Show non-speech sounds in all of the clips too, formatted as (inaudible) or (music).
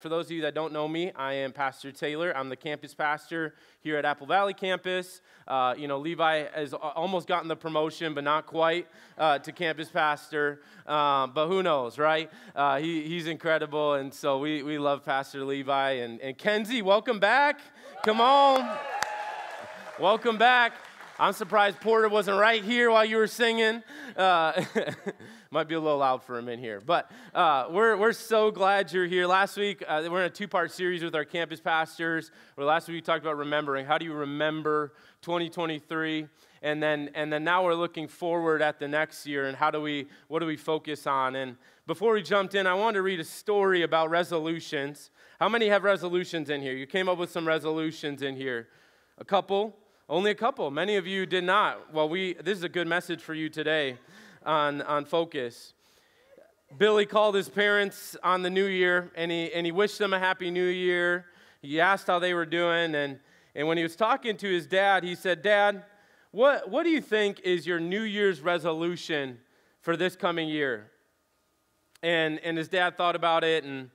For those of you that don't know me, I am Pastor Taylor. I'm the campus pastor here at Apple Valley campus. Uh, you know, Levi has almost gotten the promotion, but not quite uh, to campus pastor. Uh, but who knows, right? Uh, he, he's incredible, and so we, we love Pastor Levi. And, and Kenzie, welcome back. Come on. welcome back. I'm surprised Porter wasn't right here while you were singing. (laughs) Might be a little loud for him in here. But uh, we're, we're so glad you're here. Last week, uh, we're in a two part series with our campus pastors. Where last week we talked about remembering. How do you remember 2023? And then, and then now we're looking forward at the next year and how do we, what do we focus on? And before we jumped in, I wanted to read a story about resolutions. How many have resolutions in here? You came up with some resolutions in here. A couple? Only a couple. Many of you did not. Well, we this is a good message for you today on, on focus. Billy called his parents on the new year and he, and he wished them a happy new year. He asked how they were doing. And, and when he was talking to his dad, he said, Dad, what, what do you think is your New Year's resolution for this coming year? And, and his dad thought about it, and,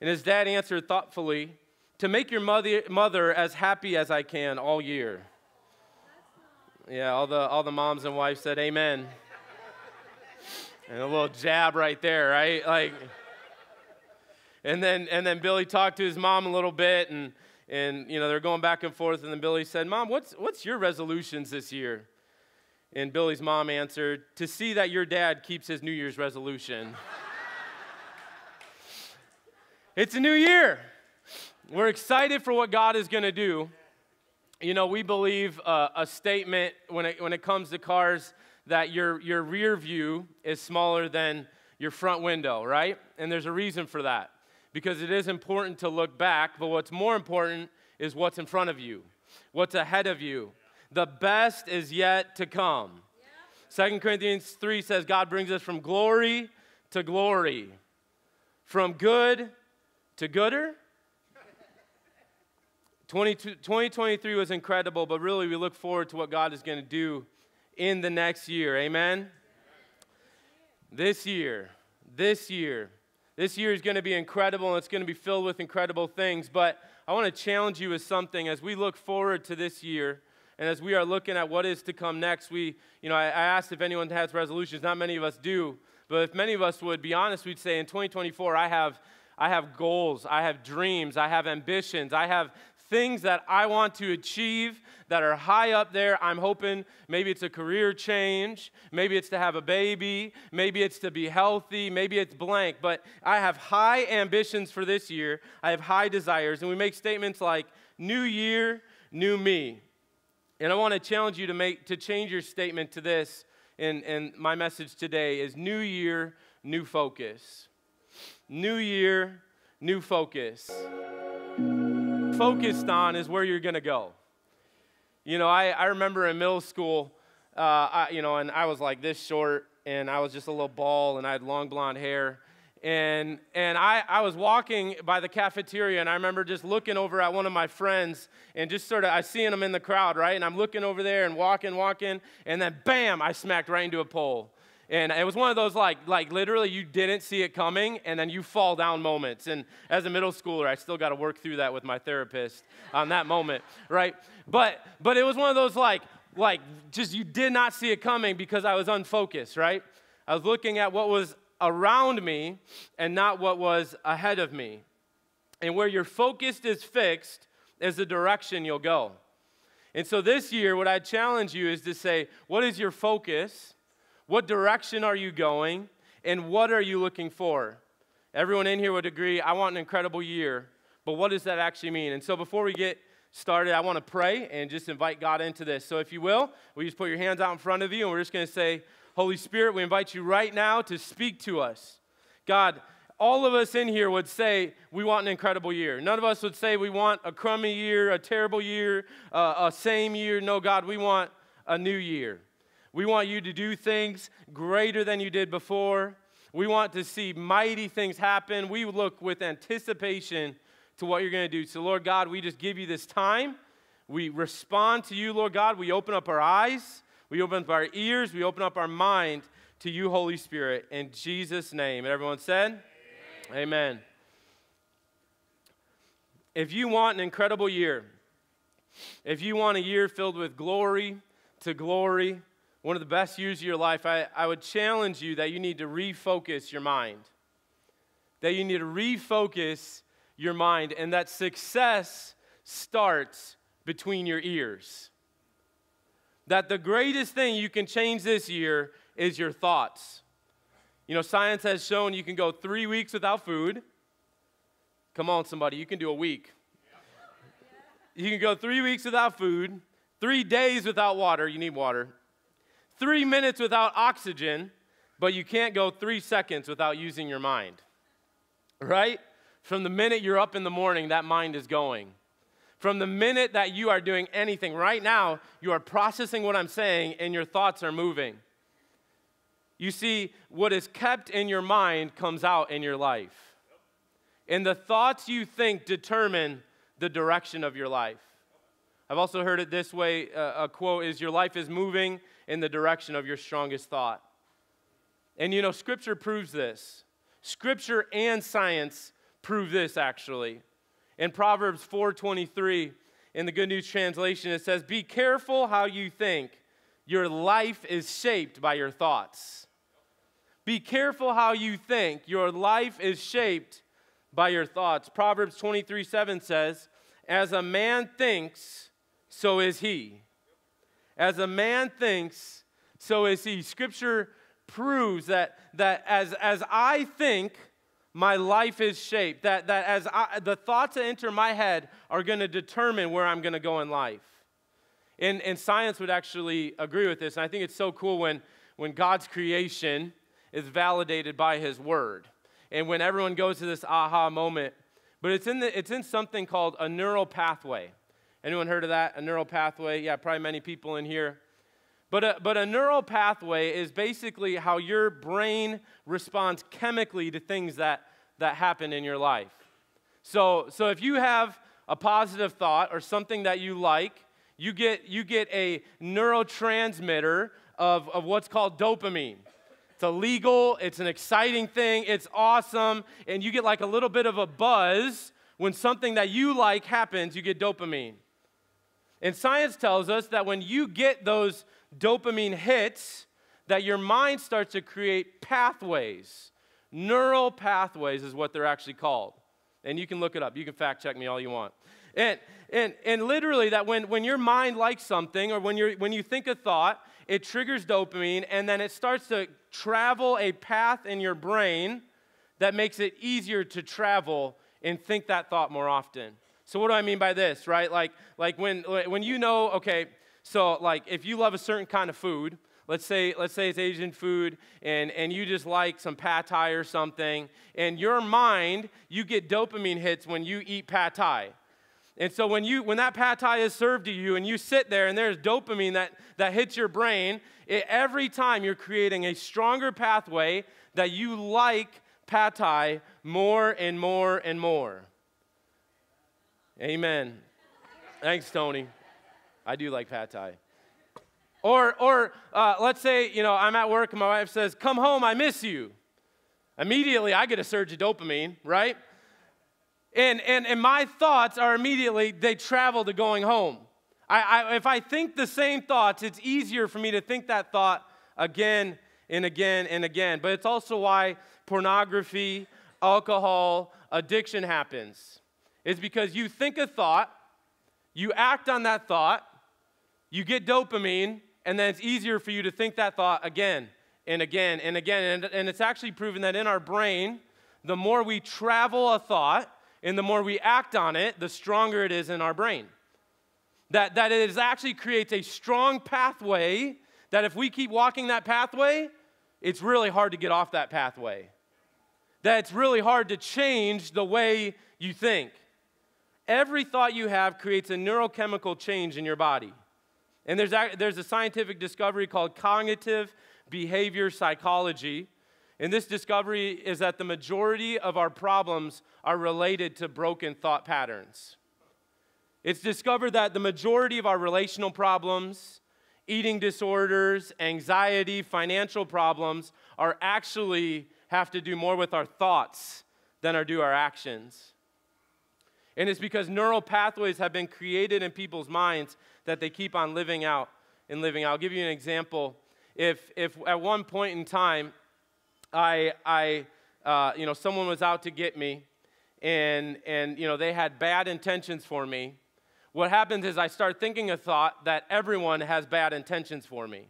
and his dad answered thoughtfully, To make your mother, mother as happy as I can all year. Yeah, all the, all the moms and wives said amen. And a little jab right there, right? Like, and then, and then Billy talked to his mom a little bit, and, and you know, they're going back and forth. And then Billy said, Mom, what's, what's your resolutions this year? And Billy's mom answered, To see that your dad keeps his New Year's resolution. it's a new year. We're excited for what God is going to do you know, we believe uh, a statement when it, when it comes to cars that your, your rear view is smaller than your front window, right? And there's a reason for that. Because it is important to look back, but what's more important is what's in front of you, what's ahead of you. The best is yet to come. Second Corinthians 3 says God brings us from glory to glory, from good to gooder 2023 was incredible, but really we look forward to what God is going to do in the next year. Amen? This year, this year, this year is going to be incredible and it's going to be filled with incredible things. But I want to challenge you with something as we look forward to this year and as we are looking at what is to come next. We, you know, I, I asked if anyone has resolutions. Not many of us do. But if many of us would be honest, we'd say in 2024, I have I have goals, I have dreams, I have ambitions, I have things that I want to achieve that are high up there. I'm hoping maybe it's a career change, maybe it's to have a baby, maybe it's to be healthy, maybe it's blank. But I have high ambitions for this year, I have high desires. And we make statements like, New year, new me. And I want to challenge you to, make, to change your statement to this. And, and my message today is New year, new focus. New year, new focus focused on is where you're going to go. You know, I, I remember in middle school, uh, I, you know, and I was like this short, and I was just a little ball, and I had long blonde hair. And, and I, I was walking by the cafeteria, and I remember just looking over at one of my friends, and just sort of, I seeing him in the crowd, right? And I'm looking over there and walking, walking, and then bam, I smacked right into a pole. And it was one of those like, like literally you didn't see it coming and then you fall down moments. And as a middle schooler, I still got to work through that with my therapist on that moment, right? But but it was one of those like like just you did not see it coming because I was unfocused, right? I was looking at what was around me and not what was ahead of me. And where your focus is fixed is the direction you'll go. And so this year, what I challenge you is to say, what is your focus? What direction are you going? And what are you looking for? Everyone in here would agree, I want an incredible year. But what does that actually mean? And so before we get started, I want to pray and just invite God into this. So if you will, we just put your hands out in front of you and we're just going to say, Holy Spirit, we invite you right now to speak to us. God, all of us in here would say we want an incredible year. None of us would say we want a crummy year, a terrible year, uh, a same year. No, God, we want a new year. We want you to do things greater than you did before. We want to see mighty things happen. We look with anticipation to what you're going to do. So, Lord God, we just give you this time. We respond to you, Lord God. We open up our eyes, we open up our ears, we open up our mind to you, Holy Spirit, in Jesus' name. And everyone said, Amen. Amen. if you want an incredible year, if you want a year filled with glory to glory, one of the best years of your life, I, I would challenge you that you need to refocus your mind. That you need to refocus your mind, and that success starts between your ears. That the greatest thing you can change this year is your thoughts. You know, science has shown you can go three weeks without food. Come on, somebody, you can do a week. You can go three weeks without food, three days without water, you need water, three minutes without oxygen, but you can't go three seconds without using your mind. Right? From the minute you're up in the morning, that mind is going. From the minute that you are doing anything, right now, you are processing what I'm saying and your thoughts are moving. You see, what is kept in your mind comes out in your life. And the thoughts you think determine the direction of your life. I've also heard it this way uh, a quote is, Your life is moving in the direction of your strongest thought. And you know, Scripture proves this. Scripture and science prove this actually. In Proverbs 4:23, in the Good News translation, it says, "Be careful how you think. Your life is shaped by your thoughts." Be careful how you think. Your life is shaped by your thoughts. Proverbs 23 7 says, As a man thinks, so is he. As a man thinks, so is he. Scripture proves that, that as, as I think, my life is shaped. That, that as I, the thoughts that enter my head are going to determine where I'm going to go in life. And, and science would actually agree with this. And I think it's so cool when, when God's creation is validated by his word. And when everyone goes to this aha moment, but it's in, the, it's in something called a neural pathway. Anyone heard of that? A neural pathway? Yeah, probably many people in here. But a, but a neural pathway is basically how your brain responds chemically to things that, that happen in your life. So, so if you have a positive thought or something that you like, you get, you get a neurotransmitter of, of what's called dopamine. It's illegal, it's an exciting thing, it's awesome, and you get like a little bit of a buzz when something that you like happens, you get dopamine. And science tells us that when you get those dopamine hits, that your mind starts to create pathways. Neural pathways is what they're actually called. And you can look it up. You can fact check me all you want. And, and, and literally, that when, when your mind likes something or when, you're, when you think a thought, it triggers dopamine and then it starts to travel a path in your brain that makes it easier to travel and think that thought more often. So, what do I mean by this, right? Like, like when, when you know, okay, so, like, if you love a certain kind of food, let's say, let's say it's Asian food, and, and you just like some pad thai or something, and your mind, you get dopamine hits when you eat pad thai. And so when you when that pad thai is served to you and you sit there and there's dopamine that, that hits your brain, it, every time you're creating a stronger pathway that you like pad thai more and more and more. Amen. Thanks, Tony. I do like pad thai. Or, or uh, let's say, you know, I'm at work and my wife says, Come home, I miss you. Immediately, I get a surge of dopamine, right? And, and, and my thoughts are immediately, they travel to going home. I, I, if I think the same thoughts, it's easier for me to think that thought again and again and again. But it's also why pornography, alcohol, addiction happens. It's because you think a thought, you act on that thought, you get dopamine, and then it's easier for you to think that thought again and again and again. And, and it's actually proven that in our brain, the more we travel a thought and the more we act on it, the stronger it is in our brain. That, that it actually creates a strong pathway that if we keep walking that pathway, it's really hard to get off that pathway. That it's really hard to change the way you think. Every thought you have creates a neurochemical change in your body. And there's a, there's a scientific discovery called cognitive behavior psychology. And this discovery is that the majority of our problems are related to broken thought patterns. It's discovered that the majority of our relational problems, eating disorders, anxiety, financial problems are actually have to do more with our thoughts than are do our actions. And it's because neural pathways have been created in people's minds that they keep on living out and living out. I'll give you an example. If, if at one point in time, I, I uh, you know, someone was out to get me, and, and, you know, they had bad intentions for me, what happens is I start thinking a thought that everyone has bad intentions for me.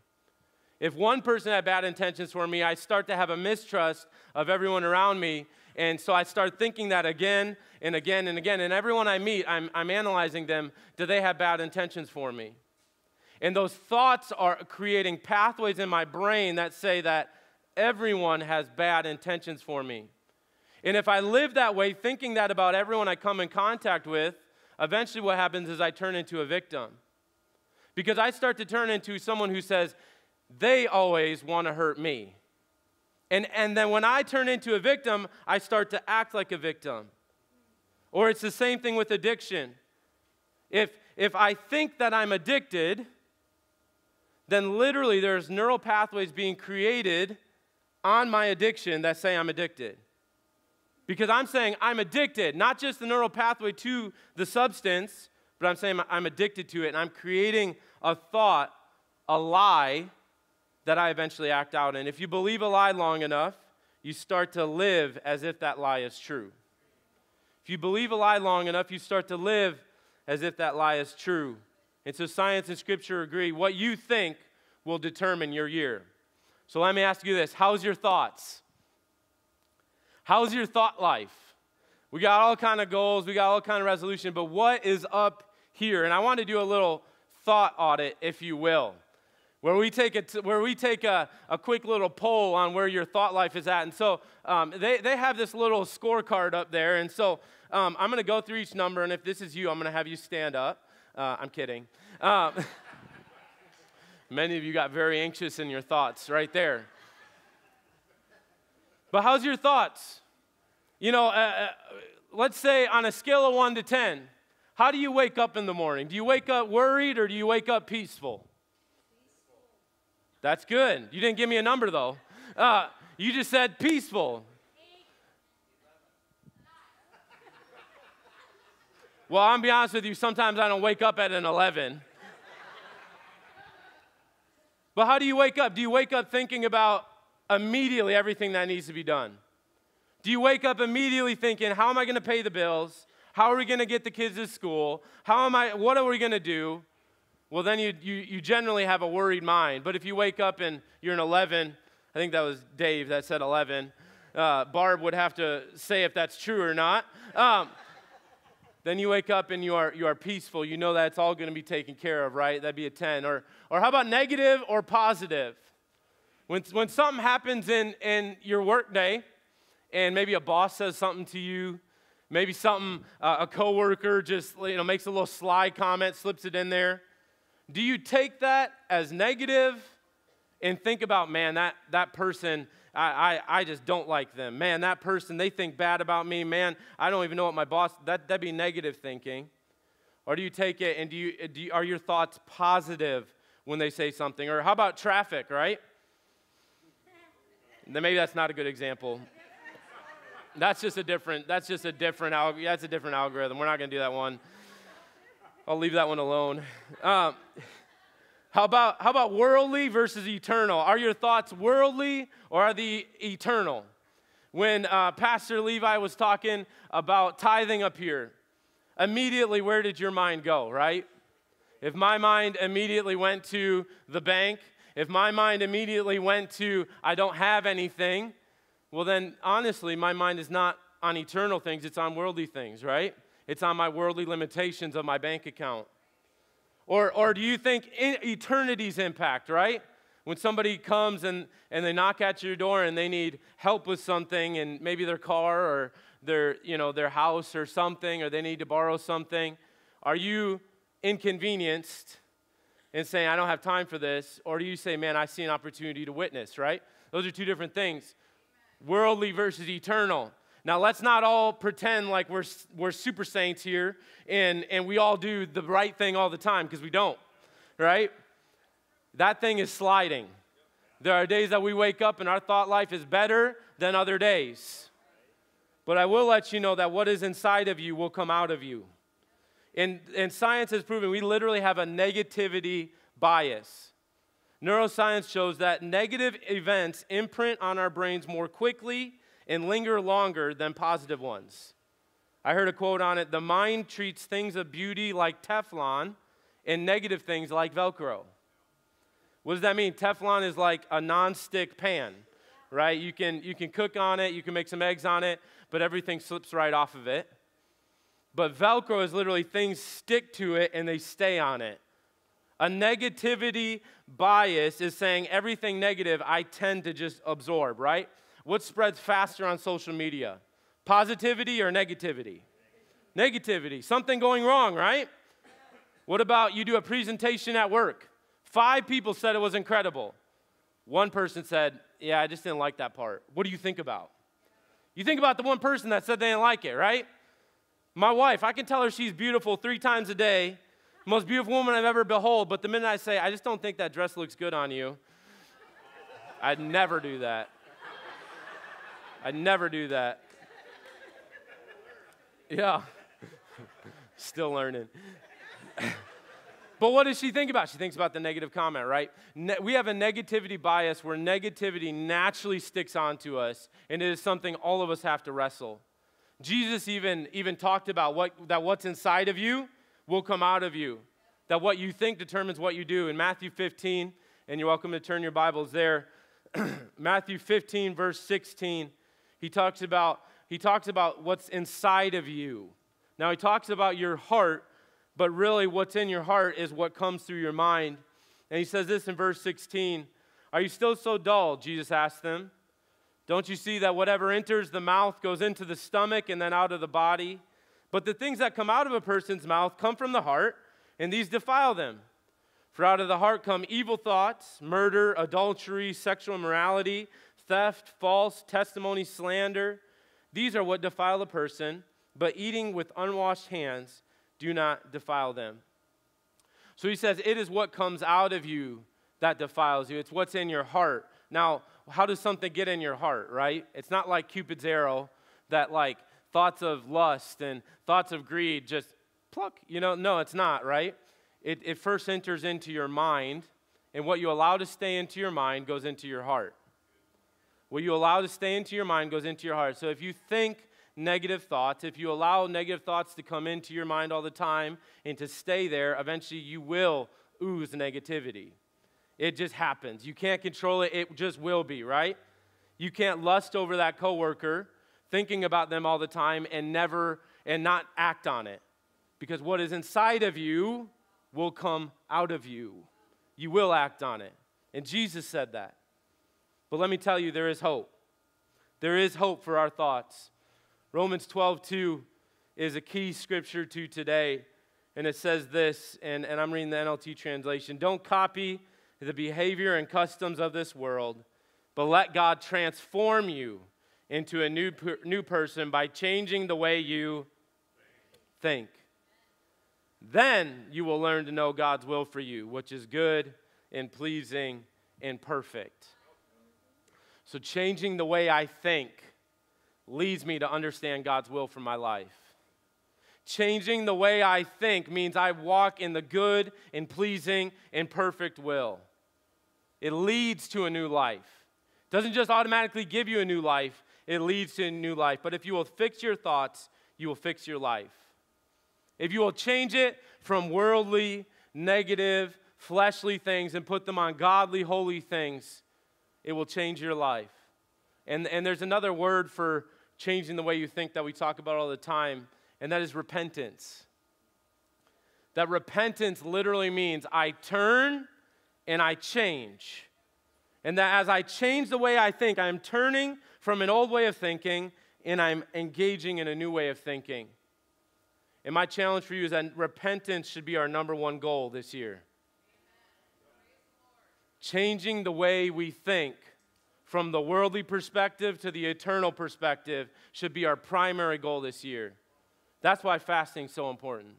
If one person had bad intentions for me, I start to have a mistrust of everyone around me. And so I start thinking that again and again and again. And everyone I meet, I'm, I'm analyzing them. Do they have bad intentions for me? And those thoughts are creating pathways in my brain that say that everyone has bad intentions for me. And if I live that way, thinking that about everyone I come in contact with, eventually what happens is I turn into a victim. Because I start to turn into someone who says, they always want to hurt me. And, and then when I turn into a victim, I start to act like a victim. Or it's the same thing with addiction. If, if I think that I'm addicted, then literally there's neural pathways being created on my addiction that say I'm addicted. Because I'm saying I'm addicted, not just the neural pathway to the substance, but I'm saying I'm addicted to it, and I'm creating a thought, a lie that I eventually act out And If you believe a lie long enough, you start to live as if that lie is true. If you believe a lie long enough, you start to live as if that lie is true. And so science and scripture agree what you think will determine your year. So let me ask you this how's your thoughts? How's your thought life? We got all kind of goals, we got all kind of resolution, but what is up here? And I want to do a little thought audit, if you will where we take, a, where we take a, a quick little poll on where your thought life is at. And so um, they, they have this little scorecard up there. And so um, I'm going to go through each number, and if this is you, I'm going to have you stand up. Uh, I'm kidding. Um, (laughs) many of you got very anxious in your thoughts right there. But how's your thoughts? You know, uh, uh, let's say on a scale of 1 to 10, how do you wake up in the morning? Do you wake up worried or do you wake up peaceful? That's good. You didn't give me a number though. Uh, you just said peaceful. Well, I'm be honest with you, sometimes I don't wake up at an 11. but how do you wake up? Do you wake up thinking about immediately everything that needs to be done? Do you wake up immediately thinking, how am I going to pay the bills? How are we going to get the kids to school? How am I, what are we going to do? Well, then you, you, you generally have a worried mind. But if you wake up and you're an 11, I think that was Dave that said 11, uh, Barb would have to say if that's true or not. Um, then you wake up and you are, you are peaceful. You know that it's all going to be taken care of, right? That'd be a 10. Or, or how about negative or positive? When, when something happens in, in your workday, and maybe a boss says something to you, maybe something, uh, a coworker just you know, makes a little sly comment, slips it in there, do you take that as negative and think about, man, that, that person, I, I, I just don't like them. Man, that person, they think bad about me. Man, I don't even know what my boss, that, that'd be negative thinking. Or do you take it and do you, do you, are your thoughts positive when they say something? Or how about traffic, right? Then maybe that's not a good example. That's just a different, that's just a different, that's a different algorithm. We're not going to do that one. I'll leave that one alone. Um, how about how about worldly versus eternal? Are your thoughts worldly or are they eternal? When uh, Pastor Levi was talking about tithing up here, immediately where did your mind go? Right? If my mind immediately went to the bank, if my mind immediately went to I don't have anything, well then honestly my mind is not on eternal things; it's on worldly things, right? It's on my worldly limitations of my bank account? Or, or do you think eternity's impact, right? When somebody comes and, and they knock at your door and they need help with something and maybe their car or their, you know, their house or something, or they need to borrow something, are you inconvenienced and saying, I don't have time for this? Or do you say, man, I see an opportunity to witness, right? Those are two different things. Worldly versus eternal. Now, let's not all pretend like we're, we're super saints here and, and we all do the right thing all the time because we don't, right? That thing is sliding. There are days that we wake up and our thought life is better than other days. But I will let you know that what is inside of you will come out of you. And, and science has proven we literally have a negativity bias. Neuroscience shows that negative events imprint on our brains more quickly and linger longer than positive ones. I heard a quote on it the mind treats things of beauty like Teflon and negative things like Velcro. What does that mean? Teflon is like a non-stick pan, right? You can, you can cook on it, you can make some eggs on it, but everything slips right off of it. But Velcro is literally things stick to it and they stay on it. A negativity bias is saying everything negative I tend to just absorb, right? What spreads faster on social media? Positivity or negativity? Negativity. Something going wrong, right? What about you do a presentation at work? Five people said it was incredible. One person said, Yeah, I just didn't like that part. What do you think about? You think about the one person that said they didn't like it, right? My wife, I can tell her she's beautiful three times a day, most beautiful woman I've ever behold, but the minute I say, I just don't think that dress looks good on you, I'd never do that. I'd never do that. Yeah. Still learning. but what does she think about? She thinks about the negative comment, right? Ne- we have a negativity bias where negativity naturally sticks onto us, and it is something all of us have to wrestle. Jesus even, even talked about what, that what's inside of you will come out of you, that what you think determines what you do. In Matthew 15, and you're welcome to turn your Bibles there, (clears throat) Matthew 15, verse 16, he talks about, he talks about what's inside of you. Now, he talks about your heart, but really what's in your heart is what comes through your mind. And he says this in verse 16 Are you still so dull? Jesus asked them. Don't you see that whatever enters the mouth goes into the stomach and then out of the body? But the things that come out of a person's mouth come from the heart, and these defile them. For out of the heart come evil thoughts, murder, adultery, sexual immorality, theft, false testimony, slander. These are what defile a person, but eating with unwashed hands do not defile them. So he says, It is what comes out of you that defiles you, it's what's in your heart. Now, how does something get in your heart, right? It's not like Cupid's arrow that like thoughts of lust and thoughts of greed just pluck, you know, no, it's not, right? It, it first enters into your mind, and what you allow to stay into your mind goes into your heart. What you allow to stay into your mind goes into your heart. So if you think negative thoughts, if you allow negative thoughts to come into your mind all the time and to stay there, eventually you will ooze negativity. It just happens. You can't control it, it just will be, right? You can't lust over that coworker thinking about them all the time and never and not act on it. Because what is inside of you will come out of you. You will act on it. And Jesus said that. But let me tell you, there is hope. There is hope for our thoughts. Romans 12, 2 is a key scripture to today. And it says this, and, and I'm reading the NLT translation Don't copy the behavior and customs of this world, but let God transform you into a new, new person by changing the way you think. Then you will learn to know God's will for you, which is good and pleasing and perfect. So, changing the way I think leads me to understand God's will for my life. Changing the way I think means I walk in the good and pleasing and perfect will. It leads to a new life. It doesn't just automatically give you a new life, it leads to a new life. But if you will fix your thoughts, you will fix your life. If you will change it from worldly, negative, fleshly things and put them on godly, holy things, it will change your life. And, and there's another word for changing the way you think that we talk about all the time, and that is repentance. That repentance literally means I turn and I change. And that as I change the way I think, I'm turning from an old way of thinking and I'm engaging in a new way of thinking. And my challenge for you is that repentance should be our number one goal this year. Changing the way we think from the worldly perspective to the eternal perspective should be our primary goal this year. That's why fasting is so important.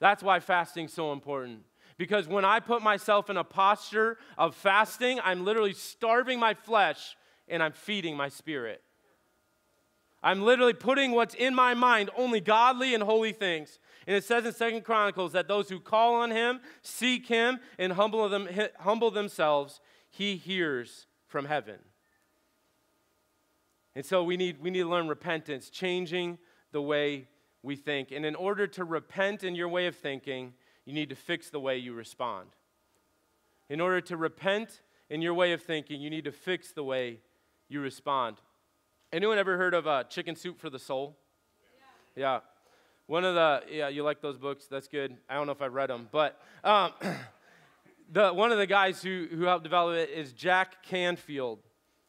That's why fasting is so important. Because when I put myself in a posture of fasting, I'm literally starving my flesh and I'm feeding my spirit. I'm literally putting what's in my mind only godly and holy things. And it says in Second Chronicles that those who call on him, seek him, and humble, them, humble themselves, he hears from heaven. And so we need, we need to learn repentance, changing the way we think. And in order to repent in your way of thinking, you need to fix the way you respond. In order to repent in your way of thinking, you need to fix the way you respond. Anyone ever heard of uh, Chicken Soup for the Soul? Yeah. yeah. One of the, yeah, you like those books? That's good. I don't know if I've read them, but um, (clears throat) the, one of the guys who, who helped develop it is Jack Canfield.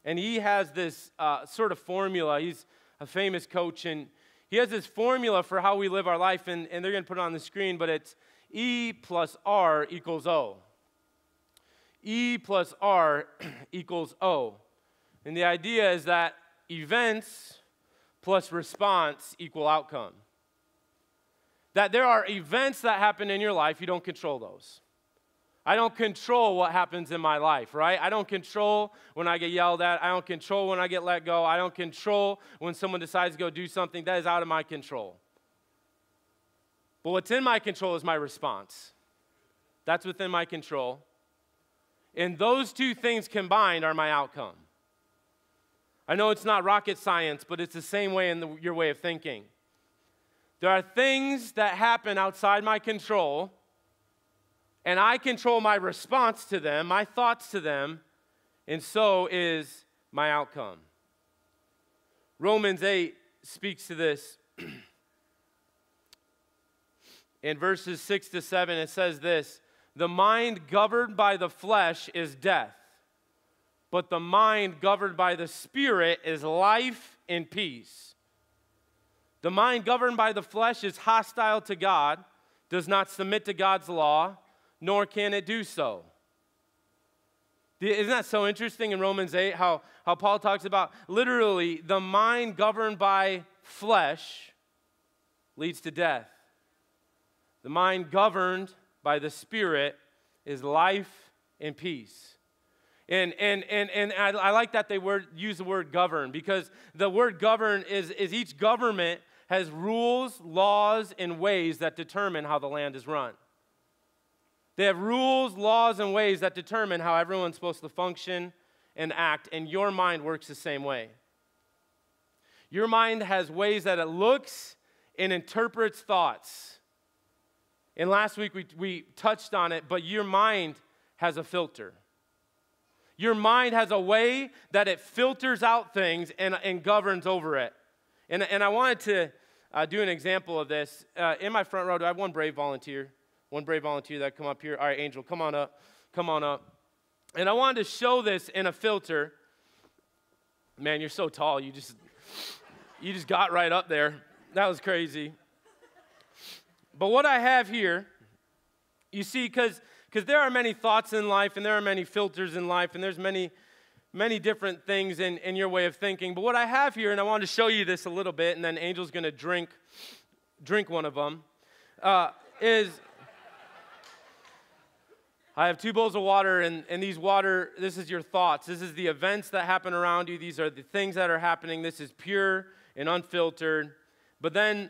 And he has this uh, sort of formula. He's a famous coach, and he has this formula for how we live our life, and, and they're going to put it on the screen, but it's E plus R equals O. E plus R (clears throat) equals O. And the idea is that events plus response equal outcome. That there are events that happen in your life, you don't control those. I don't control what happens in my life, right? I don't control when I get yelled at. I don't control when I get let go. I don't control when someone decides to go do something. That is out of my control. But what's in my control is my response. That's within my control. And those two things combined are my outcome. I know it's not rocket science, but it's the same way in the, your way of thinking. There are things that happen outside my control, and I control my response to them, my thoughts to them, and so is my outcome. Romans 8 speaks to this. (clears throat) in verses 6 to 7, it says this The mind governed by the flesh is death but the mind governed by the Spirit is life and peace. The mind governed by the flesh is hostile to God, does not submit to God's law, nor can it do so. Isn't that so interesting in Romans 8 how, how Paul talks about literally the mind governed by flesh leads to death? The mind governed by the Spirit is life and peace. And, and, and, and I, I like that they word, use the word govern because the word govern is, is each government has rules, laws, and ways that determine how the land is run. They have rules, laws, and ways that determine how everyone's supposed to function and act, and your mind works the same way. Your mind has ways that it looks and interprets thoughts. And last week we, we touched on it, but your mind has a filter. Your mind has a way that it filters out things and, and governs over it. And, and I wanted to uh, do an example of this. Uh, in my front row, do I have one brave volunteer? One brave volunteer that come up here. All right, Angel, come on up. Come on up. And I wanted to show this in a filter. Man, you're so tall. You just you just got right up there. That was crazy. But what I have here, you see, because because there are many thoughts in life and there are many filters in life and there's many many different things in, in your way of thinking but what i have here and i want to show you this a little bit and then angel's going to drink drink one of them uh, is I have two bowls of water, and, and these water, this is your thoughts. This is the events that happen around you. These are the things that are happening. This is pure and unfiltered. But then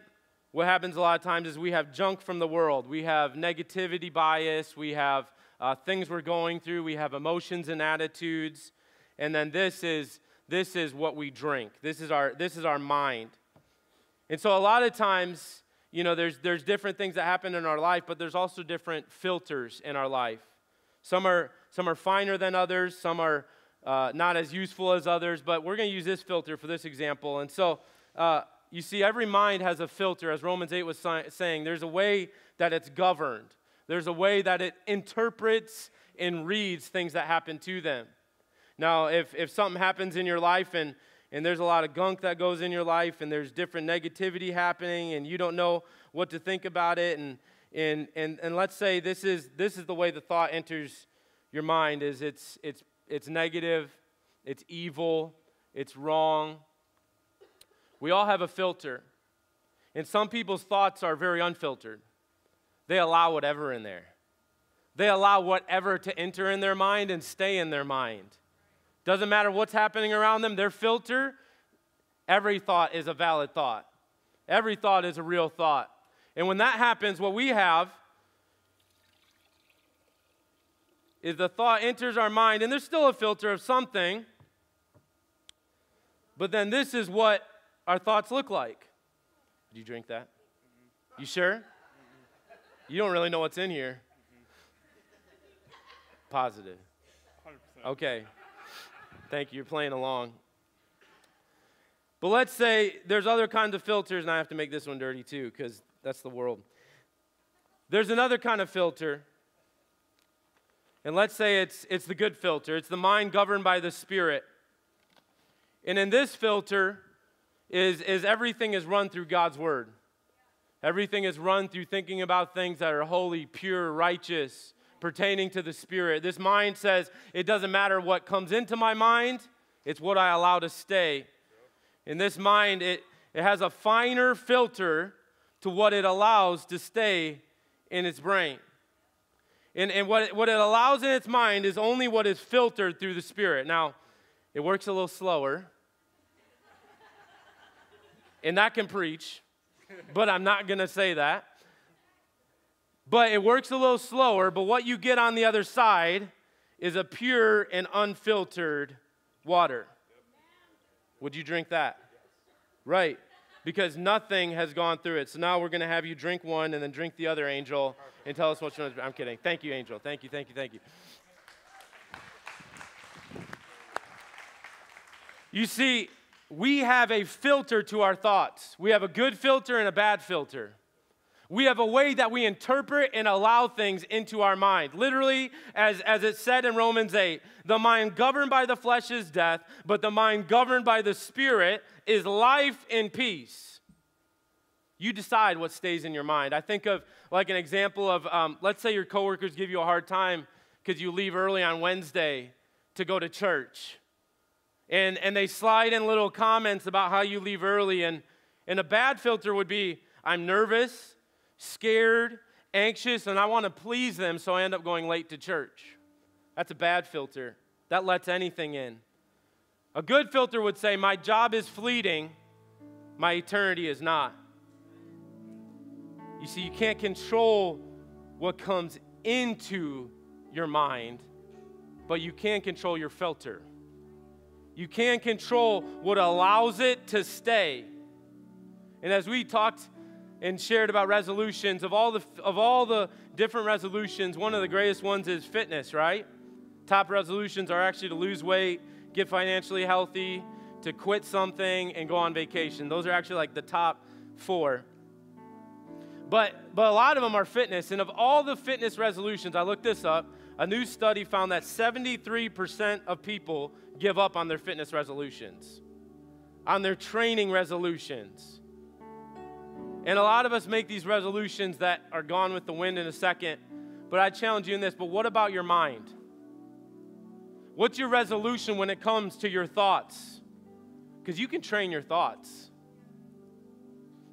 what happens a lot of times is we have junk from the world. We have negativity bias. We have uh, things we're going through. We have emotions and attitudes. And then this is, this is what we drink. This is, our, this is our mind. And so a lot of times, you know, there's, there's different things that happen in our life, but there's also different filters in our life. Some are, some are finer than others. Some are uh, not as useful as others. But we're going to use this filter for this example. And so uh, you see, every mind has a filter, as Romans 8 was saying. There's a way that it's governed, there's a way that it interprets and reads things that happen to them. Now, if, if something happens in your life and, and there's a lot of gunk that goes in your life and there's different negativity happening and you don't know what to think about it, and, and, and, and let's say this is, this is the way the thought enters your mind is it's, it's, it's negative, it's evil, it's wrong, we all have a filter. And some people's thoughts are very unfiltered. They allow whatever in there. They allow whatever to enter in their mind and stay in their mind. Doesn't matter what's happening around them, their filter every thought is a valid thought. Every thought is a real thought. And when that happens, what we have is the thought enters our mind, and there's still a filter of something, but then this is what our thoughts look like. Did you drink that? You sure? You don't really know what's in here. Positive. Okay. Thank you. You're playing along. But let's say there's other kinds of filters, and I have to make this one dirty too, because that's the world. There's another kind of filter and let's say it's, it's the good filter, it's the mind governed by the Spirit. And in this filter is, is everything is run through God's Word. Everything is run through thinking about things that are holy, pure, righteous, pertaining to the Spirit. This mind says it doesn't matter what comes into my mind, it's what I allow to stay. In this mind, it, it has a finer filter to what it allows to stay in its brain. And, and what, what it allows in its mind is only what is filtered through the Spirit. Now, it works a little slower. And that can preach, but I'm not going to say that. But it works a little slower, but what you get on the other side is a pure and unfiltered water. Would you drink that? Right because nothing has gone through it. So now we're going to have you drink one and then drink the other, Angel, and tell us what what's one. I'm kidding. Thank you, Angel. Thank you, thank you, thank you. You see, we have a filter to our thoughts. We have a good filter and a bad filter. We have a way that we interpret and allow things into our mind. Literally, as, as it said in Romans 8, the mind governed by the flesh is death, but the mind governed by the spirit is life and peace. You decide what stays in your mind. I think of like an example of, um, let's say your coworkers give you a hard time because you leave early on Wednesday to go to church. And, and they slide in little comments about how you leave early. And, and a bad filter would be, I'm nervous scared, anxious, and I want to please them, so I end up going late to church. That's a bad filter. That lets anything in. A good filter would say, My job is fleeting, my eternity is not. You see, you can't control what comes into your mind, but you can control your filter. You can control what allows it to stay. And as we talked and shared about resolutions. Of all the of all the different resolutions, one of the greatest ones is fitness, right? Top resolutions are actually to lose weight, get financially healthy, to quit something and go on vacation. Those are actually like the top 4. But but a lot of them are fitness and of all the fitness resolutions, I looked this up, a new study found that 73% of people give up on their fitness resolutions. On their training resolutions. And a lot of us make these resolutions that are gone with the wind in a second. But I challenge you in this, but what about your mind? What's your resolution when it comes to your thoughts? Because you can train your thoughts.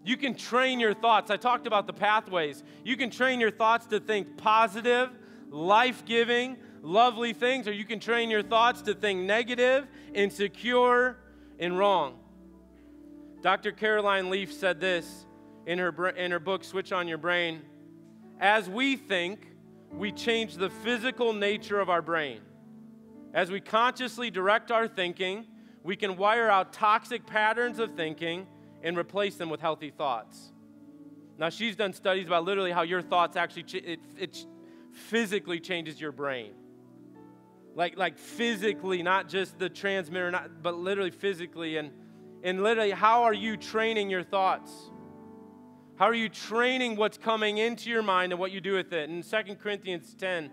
You can train your thoughts. I talked about the pathways. You can train your thoughts to think positive, life giving, lovely things, or you can train your thoughts to think negative, insecure, and wrong. Dr. Caroline Leaf said this in her, in her book, Switch on Your Brain. As we think, we change the physical nature of our brain. As we consciously direct our thinking, we can wire out toxic patterns of thinking and replace them with healthy thoughts. Now, she's done studies about literally how your thoughts actually, ch- it, it physically changes your brain. Like, like physically, not just the transmitter, not, but literally physically. And, and literally, how are you training your thoughts? How are you training what's coming into your mind and what you do with it? And 2 Corinthians 10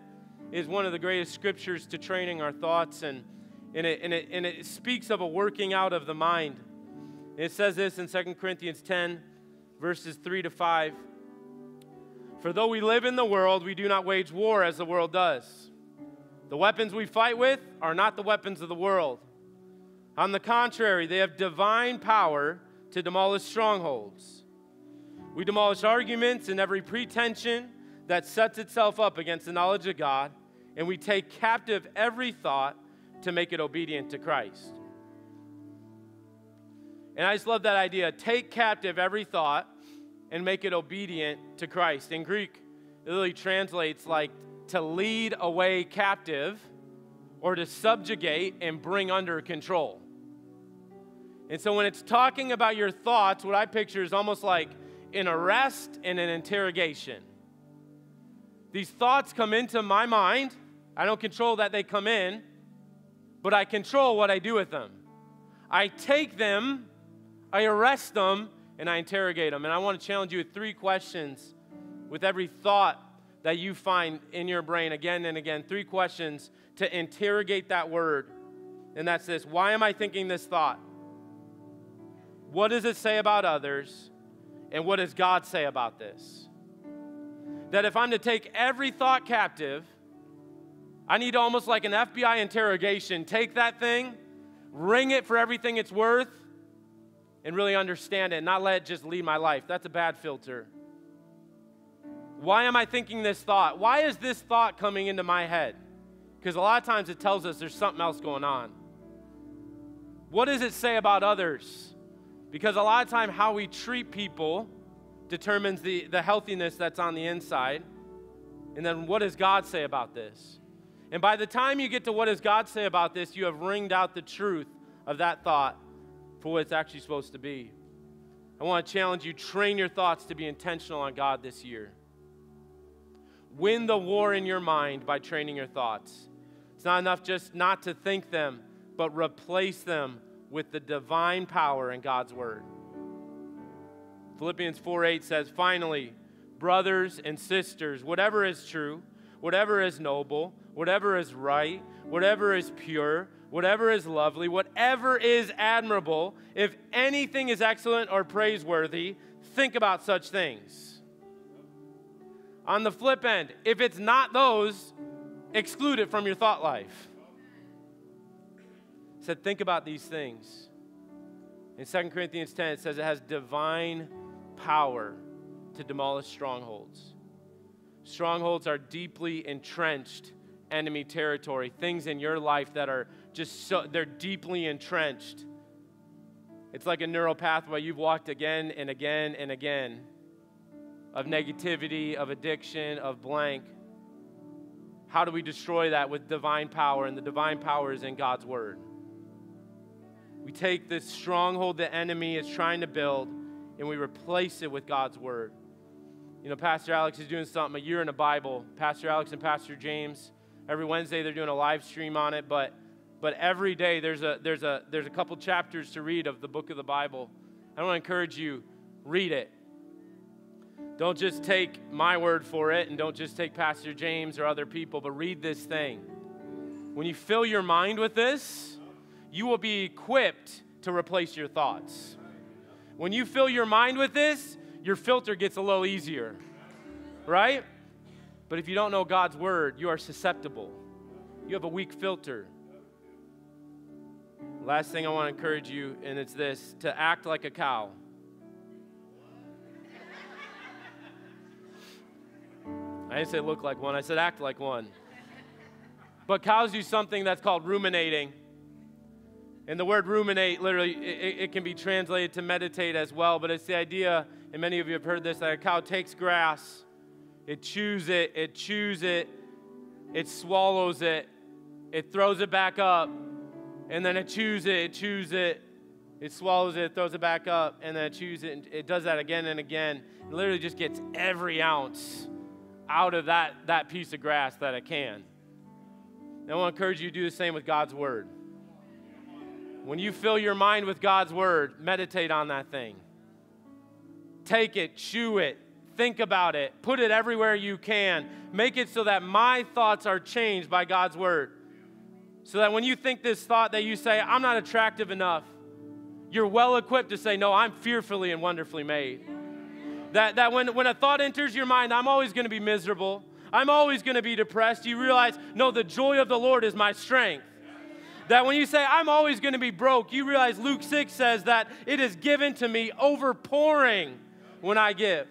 is one of the greatest scriptures to training our thoughts, and, and, it, and, it, and it speaks of a working out of the mind. It says this in 2 Corinthians 10, verses 3 to 5. For though we live in the world, we do not wage war as the world does. The weapons we fight with are not the weapons of the world. On the contrary, they have divine power to demolish strongholds. We demolish arguments and every pretension that sets itself up against the knowledge of God, and we take captive every thought to make it obedient to Christ. And I just love that idea. Take captive every thought and make it obedient to Christ. In Greek, it literally translates like to lead away captive or to subjugate and bring under control. And so when it's talking about your thoughts, what I picture is almost like an arrest and an interrogation. These thoughts come into my mind. I don't control that they come in, but I control what I do with them. I take them, I arrest them, and I interrogate them. And I want to challenge you with three questions with every thought that you find in your brain again and again. Three questions to interrogate that word. And that's this Why am I thinking this thought? What does it say about others? And what does God say about this? That if I'm to take every thought captive, I need almost like an FBI interrogation. Take that thing, wring it for everything it's worth, and really understand it, and not let it just lead my life. That's a bad filter. Why am I thinking this thought? Why is this thought coming into my head? Because a lot of times it tells us there's something else going on. What does it say about others? Because a lot of time how we treat people determines the, the healthiness that's on the inside. And then what does God say about this? And by the time you get to what does God say about this, you have ringed out the truth of that thought for what it's actually supposed to be. I want to challenge you train your thoughts to be intentional on God this year. Win the war in your mind by training your thoughts. It's not enough just not to think them, but replace them with the divine power in God's word. Philippians 4 8 says, Finally, brothers and sisters, whatever is true, whatever is noble, whatever is right, whatever is pure, whatever is lovely, whatever is admirable, if anything is excellent or praiseworthy, think about such things. On the flip end, if it's not those, exclude it from your thought life. said, think about these things. In 2 Corinthians 10, it says it has divine power to demolish strongholds. Strongholds are deeply entrenched enemy territory, things in your life that are just so, they're deeply entrenched. It's like a neural pathway you've walked again and again and again of negativity, of addiction, of blank. How do we destroy that with divine power? And the divine power is in God's word. We take this stronghold the enemy is trying to build and we replace it with God's word. You know, Pastor Alex is doing something a year in the Bible. Pastor Alex and Pastor James, every Wednesday they're doing a live stream on it, but but every day there's a there's a there's a couple chapters to read of the book of the Bible. I want to encourage you, read it. Don't just take my word for it and don't just take Pastor James or other people, but read this thing. When you fill your mind with this, you will be equipped to replace your thoughts. When you fill your mind with this, your filter gets a little easier, right? But if you don't know God's word, you are susceptible. You have a weak filter. Last thing I want to encourage you, and it's this to act like a cow. I didn't say look like one, I said act like one. But cows do something that's called ruminating. And the word ruminate literally, it, it, can be translated to meditate as well, but it's the idea, and many of you have heard this, that a cow takes grass, it chews it, it chews it, it swallows it, it throws it back up, and then it chews it, it chews it, it swallows it, throws it back up, and then it chews it, and it does that again and again. It literally just gets every ounce out of that, that piece of grass that it can. And I want to encourage you to do the same with God's Word. When you fill your mind with God's Word, meditate on that thing. Take it, chew it, think about it, put it everywhere you can. Make it so that my thoughts are changed by God's Word. So that when you think this thought that you say, I'm not attractive enough, you're well equipped to say, No, I'm fearfully and wonderfully made. That, that when, when a thought enters your mind, I'm always going to be miserable. I'm always going to be depressed. You realize, no, the joy of the Lord is my strength. That when you say, I'm always going to be broke, you realize Luke 6 says that it is given to me overpouring when I give.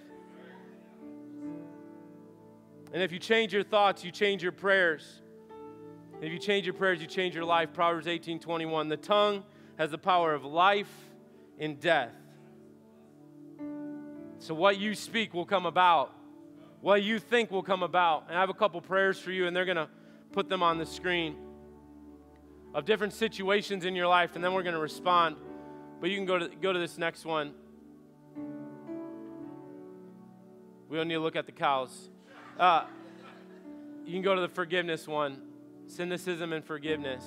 And if you change your thoughts, you change your prayers. If you change your prayers, you change your life. Proverbs 18 21. The tongue has the power of life and death. So, what you speak will come about. What you think will come about. And I have a couple prayers for you, and they're going to put them on the screen of different situations in your life, and then we're going to respond. But you can go to, go to this next one. We don't need to look at the cows. Uh, you can go to the forgiveness one cynicism and forgiveness.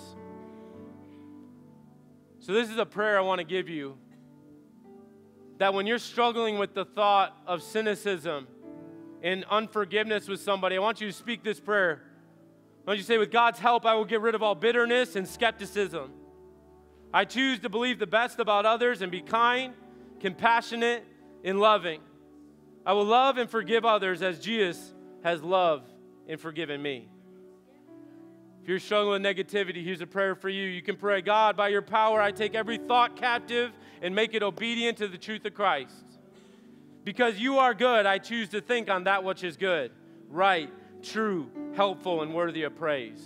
So, this is a prayer I want to give you that when you're struggling with the thought of cynicism and unforgiveness with somebody, I want you to speak this prayer. I want you say, With God's help, I will get rid of all bitterness and skepticism. I choose to believe the best about others and be kind, compassionate, and loving. I will love and forgive others as Jesus has loved and forgiven me. If you're struggling with negativity, here's a prayer for you. You can pray, God, by your power, I take every thought captive and make it obedient to the truth of Christ. Because you are good, I choose to think on that which is good, right, true, helpful, and worthy of praise.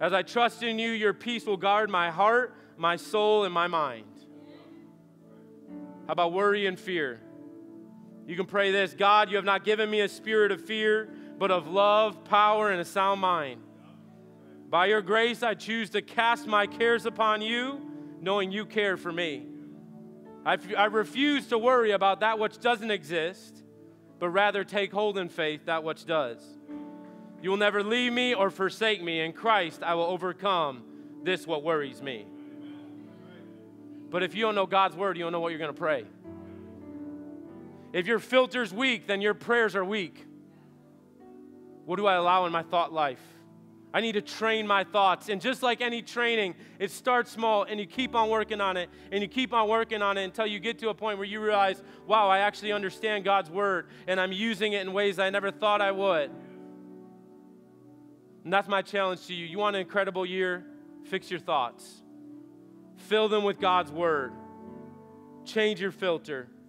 As I trust in you, your peace will guard my heart, my soul, and my mind. How about worry and fear? You can pray this God, you have not given me a spirit of fear, but of love, power, and a sound mind. By your grace, I choose to cast my cares upon you, knowing you care for me. I, f- I refuse to worry about that which doesn't exist, but rather take hold in faith that which does. You will never leave me or forsake me. In Christ, I will overcome this what worries me. But if you don't know God's word, you don't know what you're going to pray. If your filter's weak, then your prayers are weak. What do I allow in my thought life? I need to train my thoughts. And just like any training, it starts small and you keep on working on it and you keep on working on it until you get to a point where you realize, wow, I actually understand God's word and I'm using it in ways I never thought I would. And that's my challenge to you. You want an incredible year? Fix your thoughts, fill them with God's word, change your filter.